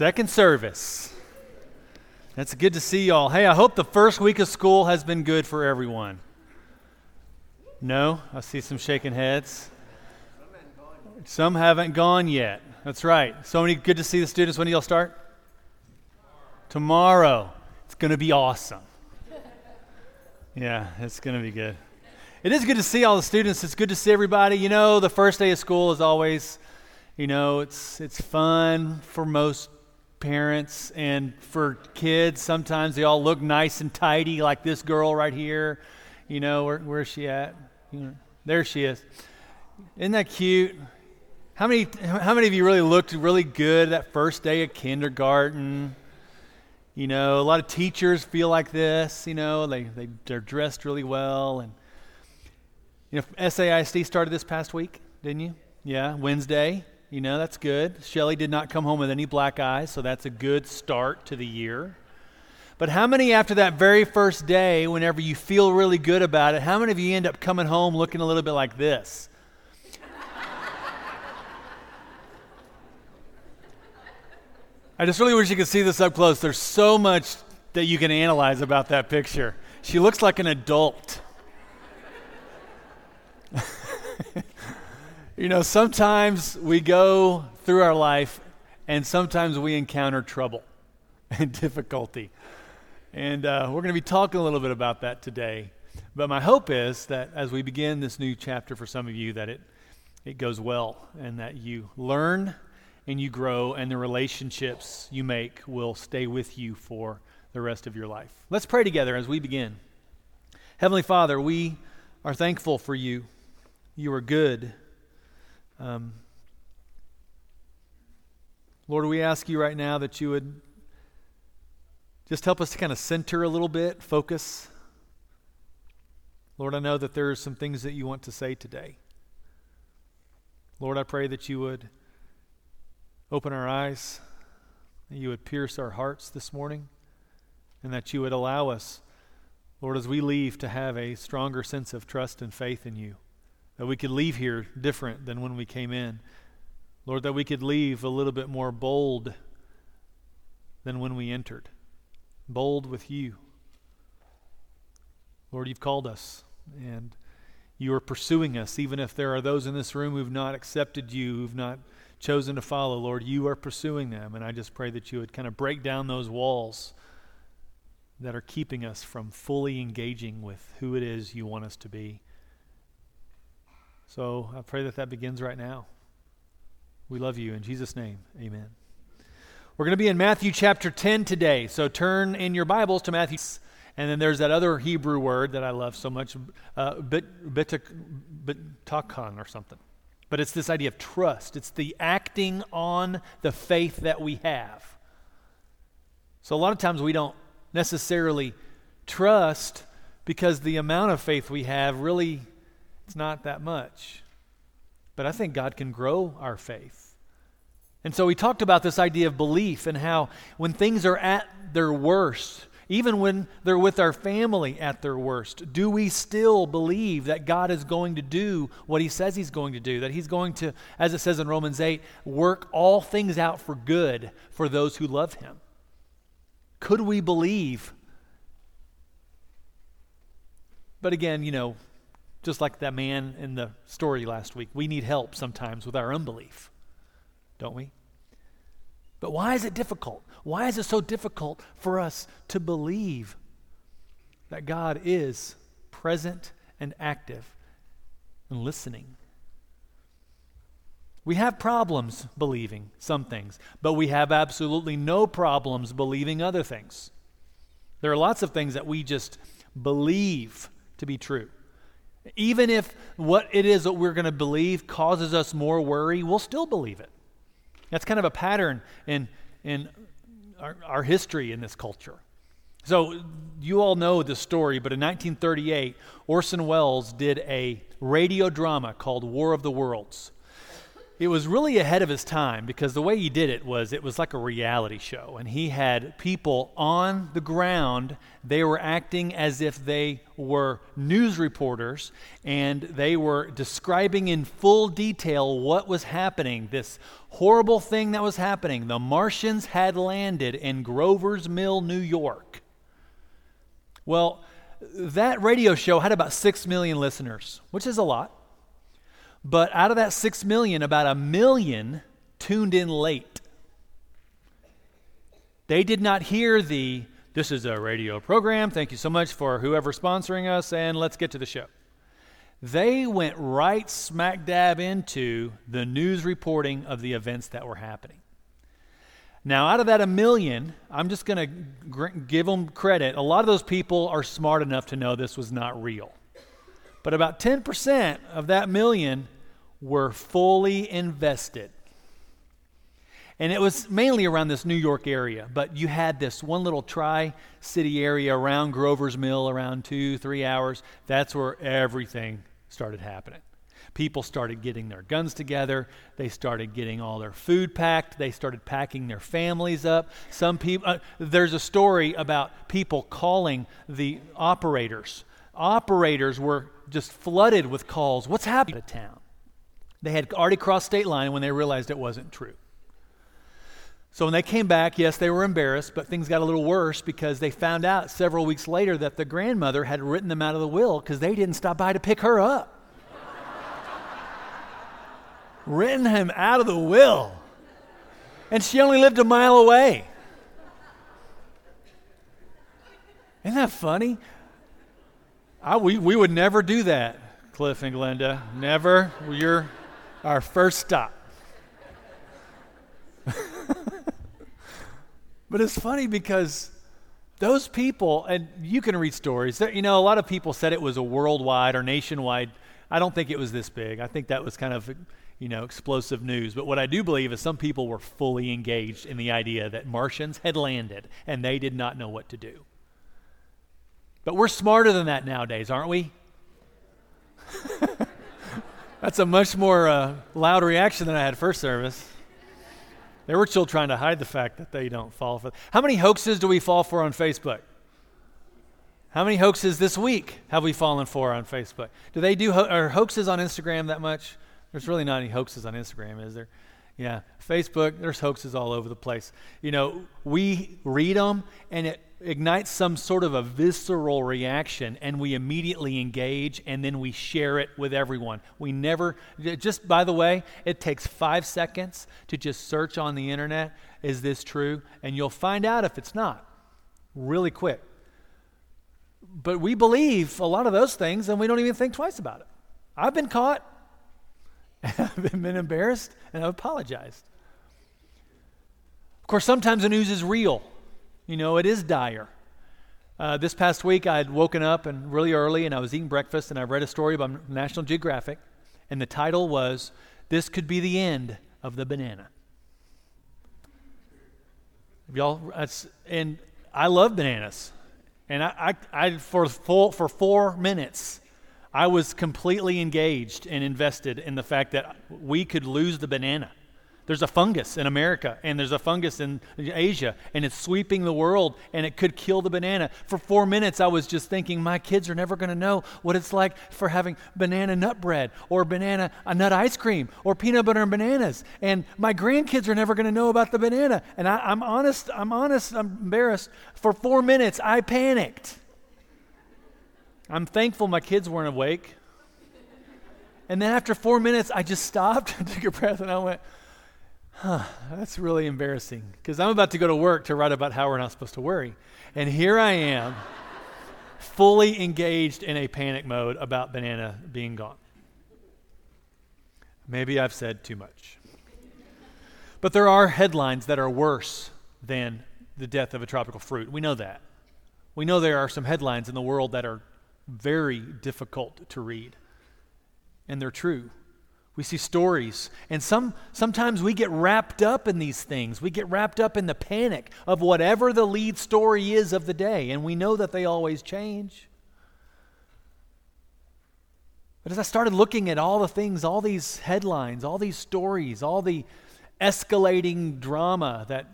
Second service. That's good to see y'all. Hey, I hope the first week of school has been good for everyone. No? I see some shaking heads. Some haven't gone yet. That's right. So many good to see the students. When do y'all start? Tomorrow. It's going to be awesome. Yeah, it's going to be good. It is good to see all the students. It's good to see everybody. You know, the first day of school is always, you know, it's it's fun for most parents and for kids. Sometimes they all look nice and tidy, like this girl right here. You know, where, where's she at? There she is. Isn't that cute? How many, how many of you really looked really good that first day of kindergarten? You know, a lot of teachers feel like this. You know, they, they, they're dressed really well. And, you know, SAISD started this past week, didn't you? Yeah, Wednesday. You know, that's good. Shelly did not come home with any black eyes, so that's a good start to the year. But how many, after that very first day, whenever you feel really good about it, how many of you end up coming home looking a little bit like this? I just really wish you could see this up close. There's so much that you can analyze about that picture. She looks like an adult. You know, sometimes we go through our life and sometimes we encounter trouble and difficulty. And uh, we're going to be talking a little bit about that today. But my hope is that as we begin this new chapter for some of you, that it, it goes well and that you learn and you grow and the relationships you make will stay with you for the rest of your life. Let's pray together as we begin. Heavenly Father, we are thankful for you. You are good. Um, Lord, we ask you right now that you would just help us to kind of center a little bit, focus. Lord, I know that there are some things that you want to say today. Lord, I pray that you would open our eyes, that you would pierce our hearts this morning, and that you would allow us, Lord, as we leave, to have a stronger sense of trust and faith in you that we could leave here different than when we came in. Lord, that we could leave a little bit more bold than when we entered. Bold with you. Lord, you've called us, and you are pursuing us, even if there are those in this room who've not accepted you, who've not chosen to follow. Lord, you are pursuing them, and I just pray that you would kind of break down those walls that are keeping us from fully engaging with who it is you want us to be. So I pray that that begins right now. We love you. In Jesus' name, amen. We're going to be in Matthew chapter 10 today. So turn in your Bibles to Matthew. And then there's that other Hebrew word that I love so much, uh, bit, bitachon or something. But it's this idea of trust. It's the acting on the faith that we have. So a lot of times we don't necessarily trust because the amount of faith we have really it's not that much. But I think God can grow our faith. And so we talked about this idea of belief and how when things are at their worst, even when they're with our family at their worst, do we still believe that God is going to do what He says He's going to do? That He's going to, as it says in Romans 8, work all things out for good for those who love Him? Could we believe? But again, you know, just like that man in the story last week, we need help sometimes with our unbelief, don't we? But why is it difficult? Why is it so difficult for us to believe that God is present and active and listening? We have problems believing some things, but we have absolutely no problems believing other things. There are lots of things that we just believe to be true. Even if what it is that we're going to believe causes us more worry, we'll still believe it. That's kind of a pattern in, in our, our history in this culture. So, you all know the story, but in 1938, Orson Welles did a radio drama called War of the Worlds. It was really ahead of his time because the way he did it was it was like a reality show. And he had people on the ground. They were acting as if they were news reporters. And they were describing in full detail what was happening. This horrible thing that was happening. The martians had landed in grover's mill new york. Well that radio show had about 6 million listeners which is a lot but out of that 6 million, about a million tuned in late. They did not hear the, this is a radio program. Thank you so much for whoever sponsoring us, and let's get to the show. They went right smack dab into the news reporting of the events that were happening. Now, out of that a million, I'm just going to give them credit. A lot of those people are smart enough to know this was not real. But about 10% of that million were fully invested. And it was mainly around this New York area, but you had this one little tri city area around Grover's Mill, around two, three hours. That's where everything started happening. People started getting their guns together. They started getting all their food packed. They started packing their families up. Some people, uh, there's a story about people calling the operators operators were just flooded with calls. What's happening to town? They had already crossed state line when they realized it wasn't true. So when they came back, yes, they were embarrassed, but things got a little worse because they found out several weeks later that the grandmother had written them out of the will because they didn't stop by to pick her up. written him out of the will. And she only lived a mile away. Isn't that funny? I, we, we would never do that, Cliff and Glenda. Never. You're our first stop. but it's funny because those people, and you can read stories, That, you know, a lot of people said it was a worldwide or nationwide. I don't think it was this big. I think that was kind of, you know, explosive news. But what I do believe is some people were fully engaged in the idea that Martians had landed and they did not know what to do. But we're smarter than that nowadays, aren't we? That's a much more uh, loud reaction than I had first service. They were still trying to hide the fact that they don't fall for. How many hoaxes do we fall for on Facebook? How many hoaxes this week have we fallen for on Facebook? Do they do ho- hoaxes on Instagram that much? There's really not any hoaxes on Instagram, is there? Yeah, Facebook, there's hoaxes all over the place. You know, we read them and it ignites some sort of a visceral reaction and we immediately engage and then we share it with everyone. We never, just by the way, it takes five seconds to just search on the internet, is this true? And you'll find out if it's not really quick. But we believe a lot of those things and we don't even think twice about it. I've been caught. I've been embarrassed and I've apologized. Of course, sometimes the news is real. You know, it is dire. Uh, this past week, I had woken up and really early, and I was eating breakfast, and I read a story about National Geographic, and the title was "This Could Be the End of the Banana." Y'all, and I love bananas, and I, I, I for full, for four minutes, I was completely engaged and invested in the fact that we could lose the banana. There's a fungus in America, and there's a fungus in Asia, and it's sweeping the world, and it could kill the banana. For four minutes, I was just thinking, my kids are never going to know what it's like for having banana nut bread, or banana nut ice cream, or peanut butter and bananas. And my grandkids are never going to know about the banana. And I, I'm honest, I'm honest, I'm embarrassed. For four minutes, I panicked. I'm thankful my kids weren't awake. And then after four minutes, I just stopped took a breath, and I went, huh, that's really embarrassing because I'm about to go to work to write about how we're not supposed to worry. And here I am, fully engaged in a panic mode about banana being gone. Maybe I've said too much. But there are headlines that are worse than the death of a tropical fruit. We know that. We know there are some headlines in the world that are very difficult to read. And they're true. We see stories, and some, sometimes we get wrapped up in these things. We get wrapped up in the panic of whatever the lead story is of the day, and we know that they always change. But as I started looking at all the things, all these headlines, all these stories, all the escalating drama that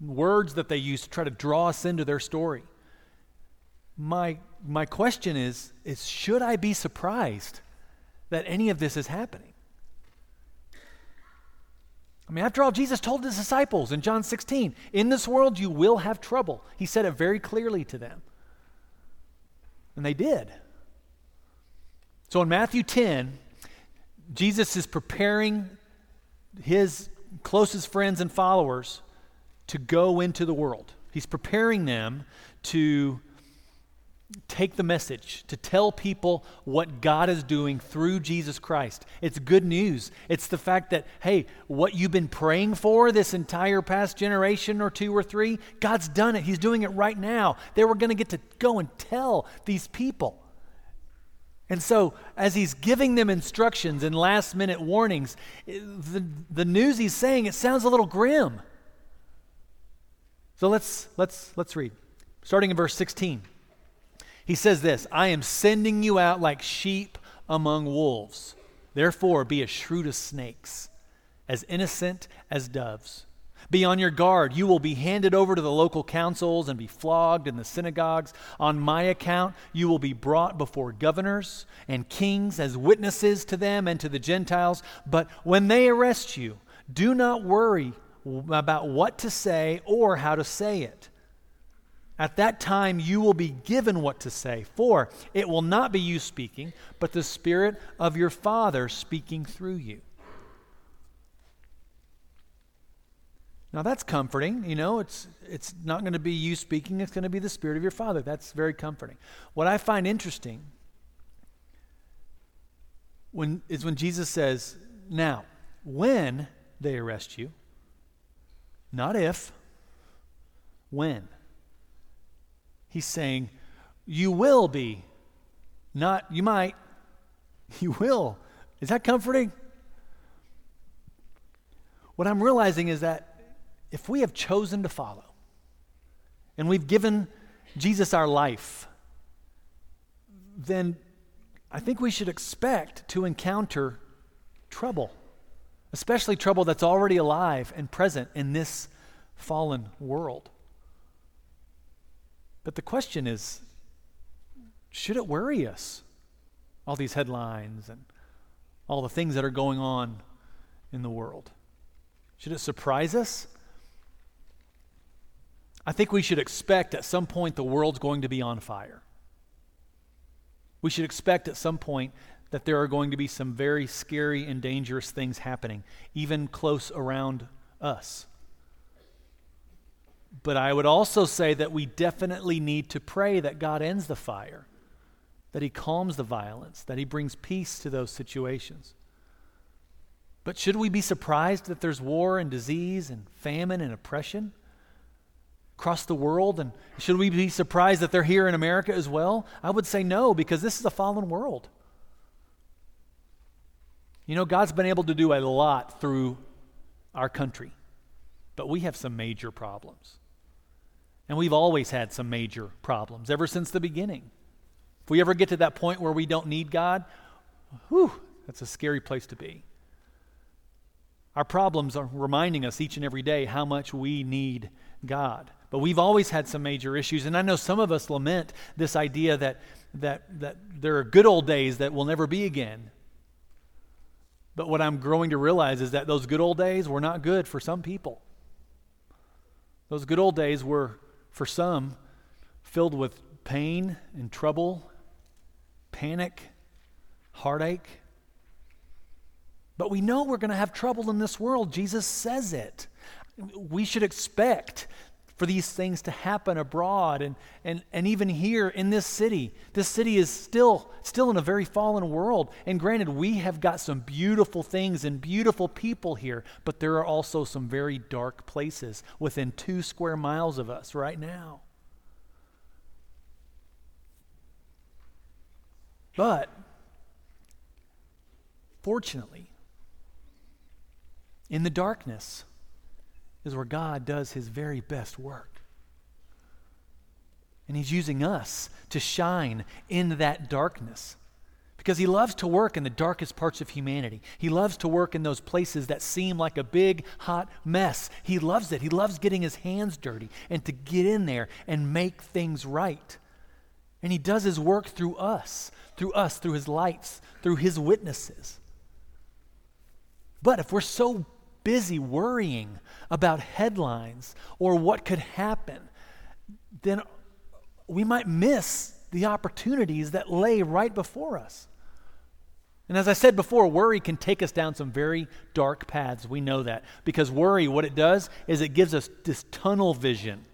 words that they use to try to draw us into their story, my, my question is, is should I be surprised that any of this is happening? I mean, after all, Jesus told his disciples in John 16, In this world you will have trouble. He said it very clearly to them. And they did. So in Matthew 10, Jesus is preparing his closest friends and followers to go into the world. He's preparing them to take the message, to tell people what God is doing through Jesus Christ. It's good news. It's the fact that, hey, what you've been praying for this entire past generation or two or three, God's done it. He's doing it right now. They were going to get to go and tell these people. And so, as he's giving them instructions and last minute warnings, the, the news he's saying, it sounds a little grim. So let's, let's, let's read. Starting in verse 16. He says this I am sending you out like sheep among wolves. Therefore, be as shrewd as snakes, as innocent as doves. Be on your guard. You will be handed over to the local councils and be flogged in the synagogues. On my account, you will be brought before governors and kings as witnesses to them and to the Gentiles. But when they arrest you, do not worry about what to say or how to say it at that time, you will be given what to say, for it will not be you speaking, but the Spirit of your Father speaking through you. Now that's comforting. You know, it's, it's not going to be you speaking, it's going to be the Spirit of your Father. That's very comforting. What I find interesting when, is when Jesus says, Now, when they arrest you, not if, when. He's saying, You will be. Not you might. You will. Is that comforting? What I'm realizing is that if we have chosen to follow and we've given Jesus our life, then I think we should expect to encounter trouble, especially trouble that's already alive and present in this fallen world. But the question is should it worry us? All these headlines and all the things that are going on in the world. Should it surprise us? I think we should expect at some point the world's going to be on fire. We should expect at some point that there are going to be some very scary and dangerous things happening, even close around us. But I would also say that we definitely need to pray that God ends the fire, that He calms the violence, that He brings peace to those situations. But should we be surprised that there's war and disease and famine and oppression across the world? And should we be surprised that they're here in America as well? I would say no, because this is a fallen world. You know, God's been able to do a lot through our country, but we have some major problems. And we've always had some major problems ever since the beginning. If we ever get to that point where we don't need God, whew, that's a scary place to be. Our problems are reminding us each and every day how much we need God. But we've always had some major issues, and I know some of us lament this idea that, that, that there are good old days that will never be again. But what I'm growing to realize is that those good old days were not good for some people. Those good old days were for some, filled with pain and trouble, panic, heartache. But we know we're going to have trouble in this world. Jesus says it. We should expect for these things to happen abroad and, and, and even here in this city. This city is still, still in a very fallen world. And granted, we have got some beautiful things and beautiful people here, but there are also some very dark places within two square miles of us right now. But, fortunately, in the darkness, is where God does his very best work. And he's using us to shine in that darkness. because he loves to work in the darkest parts of humanity. He loves to work in those places that seem like a big, hot mess. He loves it. He loves getting his hands dirty and to get in there and make things right. And he does his work through us, through us, through his lights, through his witnesses. But if we're so busy worrying about headlines or what could happen, then we might miss the opportunities that lay right before us. And as I said before, worry can take us down some very dark paths. We know that. Because worry, what it does is it gives us this tunnel vision.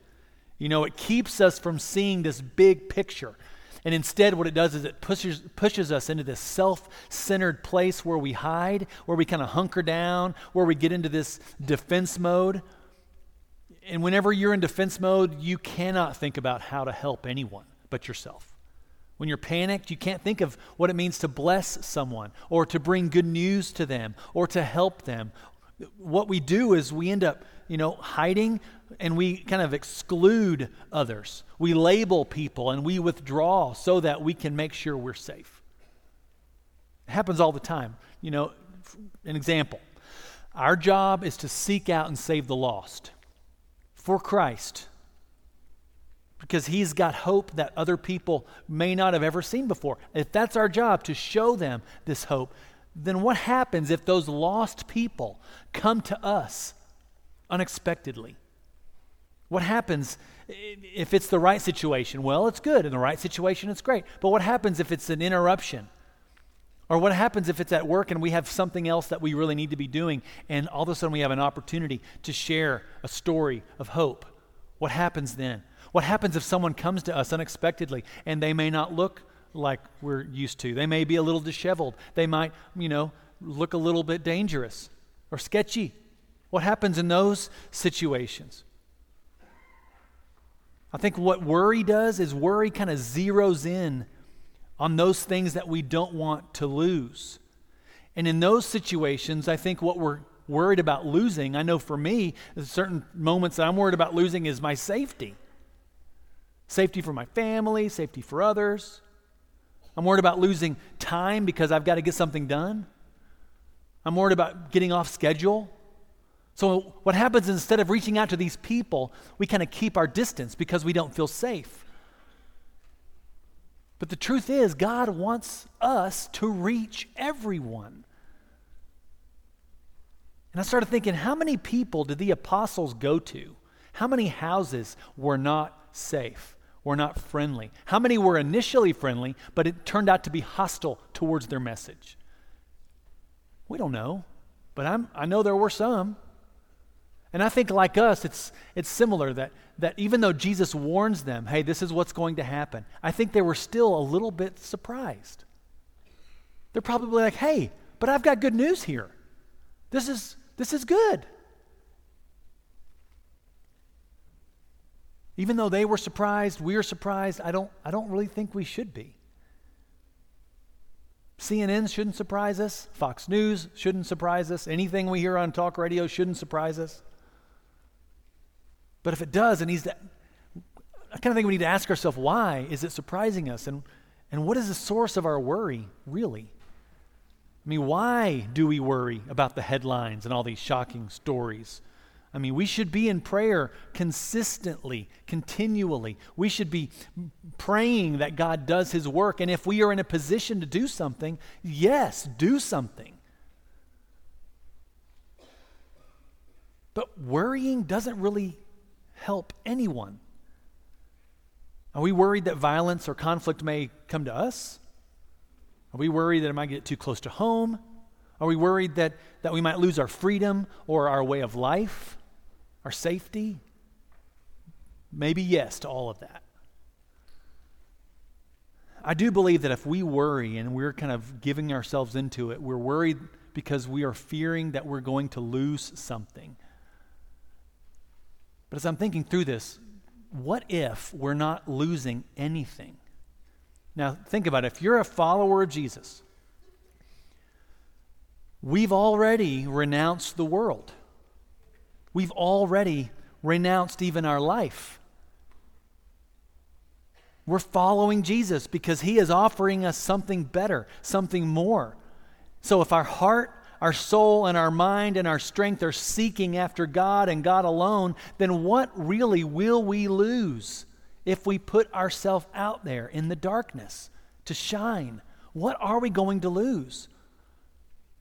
You know, it keeps us from seeing this big picture. And instead, what it does is it pushes, pushes us into this self centered place where we hide, where we kind of hunker down, where we get into this defense mode. And whenever you're in defense mode, you cannot think about how to help anyone but yourself. When you're panicked, you can't think of what it means to bless someone or to bring good news to them or to help them. What we do is we end up, you know, hiding and we kind of exclude others. We label people and we withdraw so that we can make sure we're safe. It happens all the time. You know, an example. Our job is to seek out and save the lost for Christ because he's got hope that other people may not have ever seen before. If that's our job to show them this hope, then what happens if those lost people come to us unexpectedly? What happens if it's the right situation? Well, it's good. In the right situation, it's great. But what happens if it's an interruption? Or what happens if it's at work and we have something else that we really need to be doing, and all of a sudden we have an opportunity to share a story of hope? What happens then? What happens if someone comes to us unexpectedly and they may not look like we're used to? They may be a little disheveled. They might, you know, look a little bit dangerous or sketchy. What happens in those situations? I think what worry does is worry kind of zeroes in on those things that we don't want to lose. And in those situations, I think what we're worried about losing, I know for me, certain moments that I'm worried about losing is my safety. Safety for my family, safety for others. I'm worried about losing time because I've got to get something done. I'm worried about getting off schedule. So, what happens instead of reaching out to these people, we kind of keep our distance because we don't feel safe. But the truth is, God wants us to reach everyone. And I started thinking, how many people did the apostles go to? How many houses were not safe? Were not friendly? How many were initially friendly, but it turned out to be hostile towards their message? We don't know, but I'm, I know there were some. And I think, like us, it's, it's similar that, that even though Jesus warns them, hey, this is what's going to happen, I think they were still a little bit surprised. They're probably like, hey, but I've got good news here. This is, this is good. Even though they were surprised, we are surprised, I don't, I don't really think we should be. CNN shouldn't surprise us. Fox News shouldn't surprise us. Anything we hear on talk radio shouldn't surprise us. But if it does, it needs to, I kind of think we need to ask ourselves why is it surprising us? And, and what is the source of our worry, really? I mean, why do we worry about the headlines and all these shocking stories? I mean, we should be in prayer consistently, continually. We should be praying that God does His work. And if we are in a position to do something, yes, do something. But worrying doesn't really help anyone. Are we worried that violence or conflict may come to us? Are we worried that it might get too close to home? Are we worried that, that we might lose our freedom or our way of life? Our safety? Maybe yes to all of that. I do believe that if we worry and we're kind of giving ourselves into it, we're worried because we are fearing that we're going to lose something. But as I'm thinking through this, what if we're not losing anything? Now, think about it. If you're a follower of Jesus, we've already renounced the world. We've already renounced even our life. We're following Jesus because he is offering us something better, something more. So if our heart, our soul, and our mind and our strength are seeking after God and God alone, then what really will we lose if we put ourselves out there in the darkness to shine? What are we going to lose?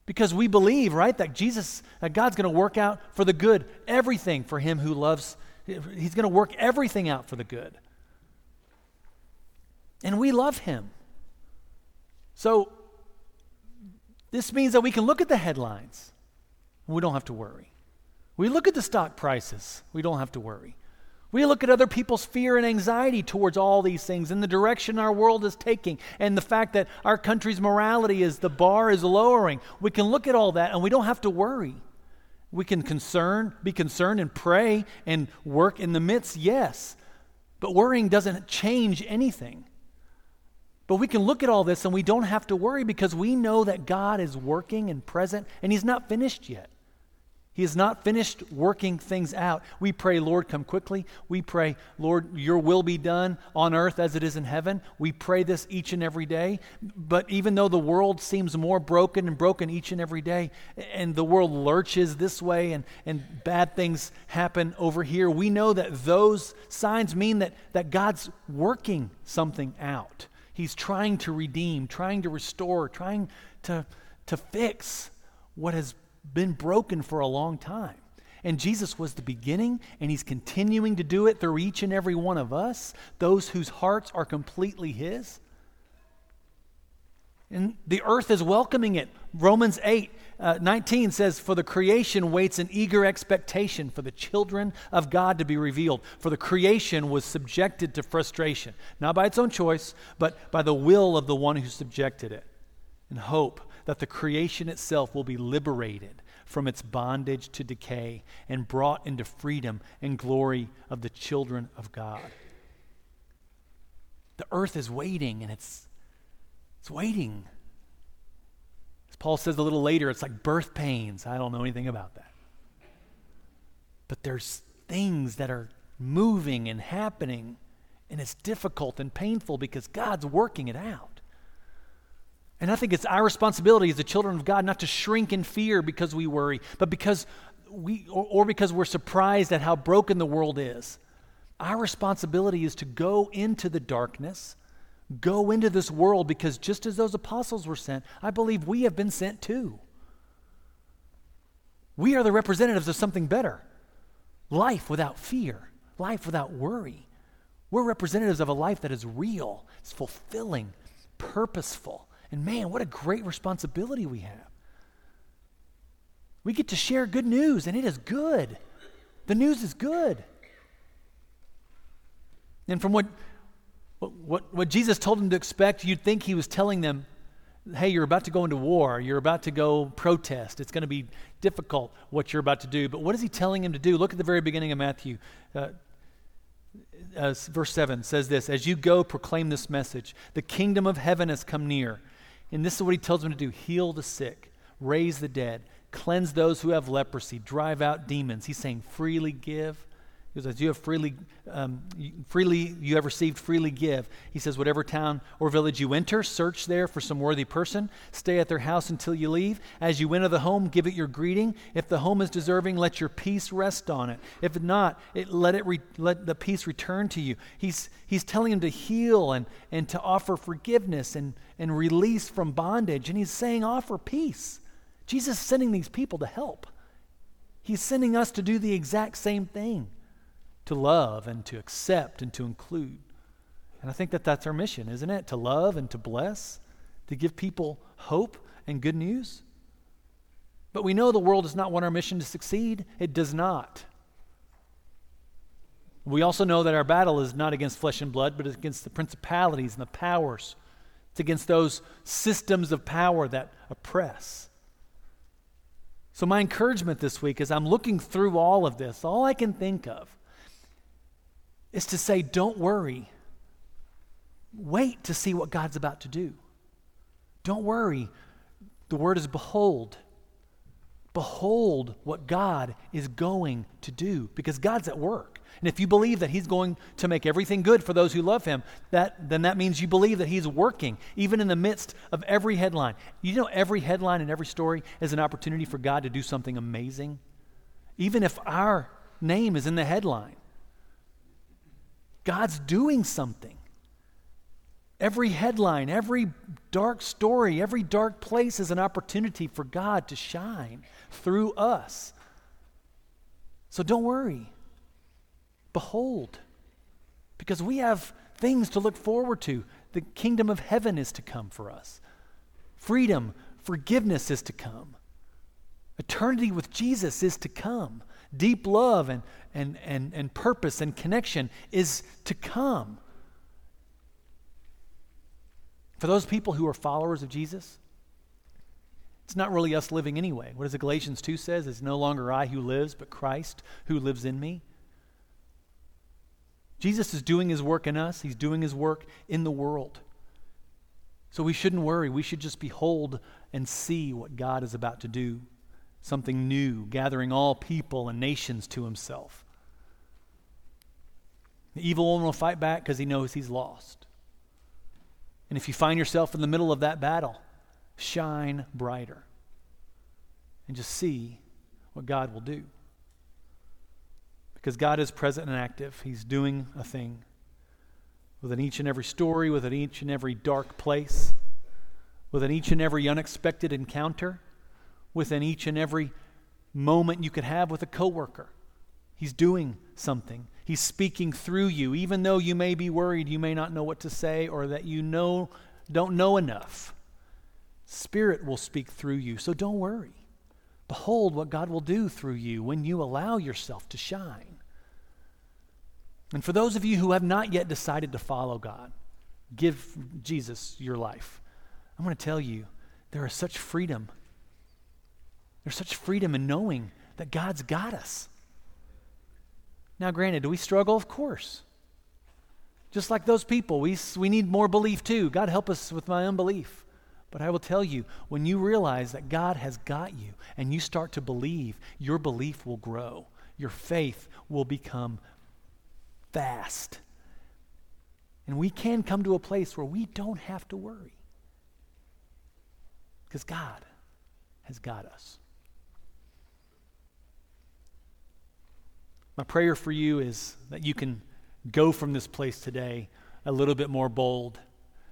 Because we believe, right, that Jesus, that God's going to work out for the good everything for him who loves, he's going to work everything out for the good. And we love him. So, this means that we can look at the headlines. We don't have to worry. We look at the stock prices. We don't have to worry. We look at other people's fear and anxiety towards all these things and the direction our world is taking and the fact that our country's morality is the bar is lowering. We can look at all that and we don't have to worry. We can concern, be concerned and pray and work in the midst, yes. But worrying doesn't change anything. But we can look at all this and we don't have to worry because we know that God is working and present and He's not finished yet. He has not finished working things out. We pray, Lord, come quickly. We pray, Lord, your will be done on earth as it is in heaven. We pray this each and every day. But even though the world seems more broken and broken each and every day, and the world lurches this way and, and bad things happen over here, we know that those signs mean that, that God's working something out. He's trying to redeem, trying to restore, trying to, to fix what has been broken for a long time. And Jesus was the beginning, and He's continuing to do it through each and every one of us, those whose hearts are completely His. And the earth is welcoming it. Romans 8 uh, 19 says, For the creation waits in eager expectation for the children of God to be revealed. For the creation was subjected to frustration, not by its own choice, but by the will of the one who subjected it, in hope that the creation itself will be liberated from its bondage to decay and brought into freedom and glory of the children of God. The earth is waiting and it's, it's waiting As Paul says a little later, it's like birth pains. I don't know anything about that. But there's things that are moving and happening, and it's difficult and painful because God's working it out. And I think it's our responsibility as the children of God not to shrink in fear because we worry, but because we, or, or because we're surprised at how broken the world is. Our responsibility is to go into the darkness Go into this world because just as those apostles were sent, I believe we have been sent too. We are the representatives of something better life without fear, life without worry. We're representatives of a life that is real, it's fulfilling, purposeful. And man, what a great responsibility we have. We get to share good news, and it is good. The news is good. And from what what, what, Jesus told them to expect, you'd think he was telling them, hey, you're about to go into war. You're about to go protest. It's going to be difficult what you're about to do. But what is he telling him to do? Look at the very beginning of Matthew. Uh, uh, verse 7 says this As you go, proclaim this message the kingdom of heaven has come near. And this is what he tells them to do heal the sick, raise the dead, cleanse those who have leprosy, drive out demons. He's saying, freely give he says, you have freely, um, freely, you have received, freely give. He says, whatever town or village you enter, search there for some worthy person. Stay at their house until you leave. As you enter the home, give it your greeting. If the home is deserving, let your peace rest on it. If not, it, let, it re, let the peace return to you. He's, he's telling him to heal and, and to offer forgiveness and, and release from bondage. And he's saying, offer peace. Jesus is sending these people to help. He's sending us to do the exact same thing to love and to accept and to include. And I think that that's our mission, isn't it? To love and to bless, to give people hope and good news. But we know the world does not want our mission to succeed. It does not. We also know that our battle is not against flesh and blood, but against the principalities and the powers. It's against those systems of power that oppress. So, my encouragement this week as I'm looking through all of this, all I can think of is to say, don't worry. Wait to see what God's about to do. Don't worry. The word is behold. Behold what God is going to do because God's at work. And if you believe that He's going to make everything good for those who love Him, that, then that means you believe that He's working, even in the midst of every headline. You know, every headline and every story is an opportunity for God to do something amazing, even if our name is in the headline. God's doing something. Every headline, every dark story, every dark place is an opportunity for God to shine through us. So don't worry. Behold, because we have things to look forward to. The kingdom of heaven is to come for us, freedom, forgiveness is to come, eternity with Jesus is to come, deep love and, and, and, and purpose and connection is to come. For those people who are followers of Jesus, it's not really us living anyway. What does Galatians 2 says? It's no longer I who lives, but Christ who lives in me. Jesus is doing his work in us, he's doing his work in the world. So we shouldn't worry. We should just behold and see what God is about to do something new, gathering all people and nations to himself. The evil one will fight back because he knows he's lost. And if you find yourself in the middle of that battle, shine brighter and just see what God will do. Because God is present and active, He's doing a thing within each and every story, within each and every dark place, within each and every unexpected encounter, within each and every moment you could have with a coworker. He's doing something. He's speaking through you, even though you may be worried you may not know what to say or that you know don't know enough. Spirit will speak through you, so don't worry. Behold what God will do through you when you allow yourself to shine. And for those of you who have not yet decided to follow God, give Jesus your life. I'm going to tell you, there is such freedom. There's such freedom in knowing that God's got us. Now, granted, do we struggle? Of course. Just like those people, we, we need more belief too. God, help us with my unbelief. But I will tell you, when you realize that God has got you and you start to believe, your belief will grow. Your faith will become fast. And we can come to a place where we don't have to worry because God has got us. My prayer for you is that you can go from this place today a little bit more bold,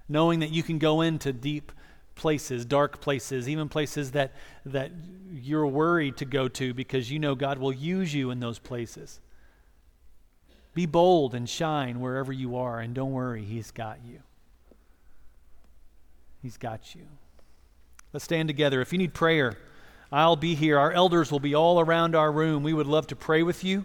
knowing that you can go into deep places, dark places, even places that, that you're worried to go to because you know God will use you in those places. Be bold and shine wherever you are, and don't worry, He's got you. He's got you. Let's stand together. If you need prayer, I'll be here. Our elders will be all around our room. We would love to pray with you.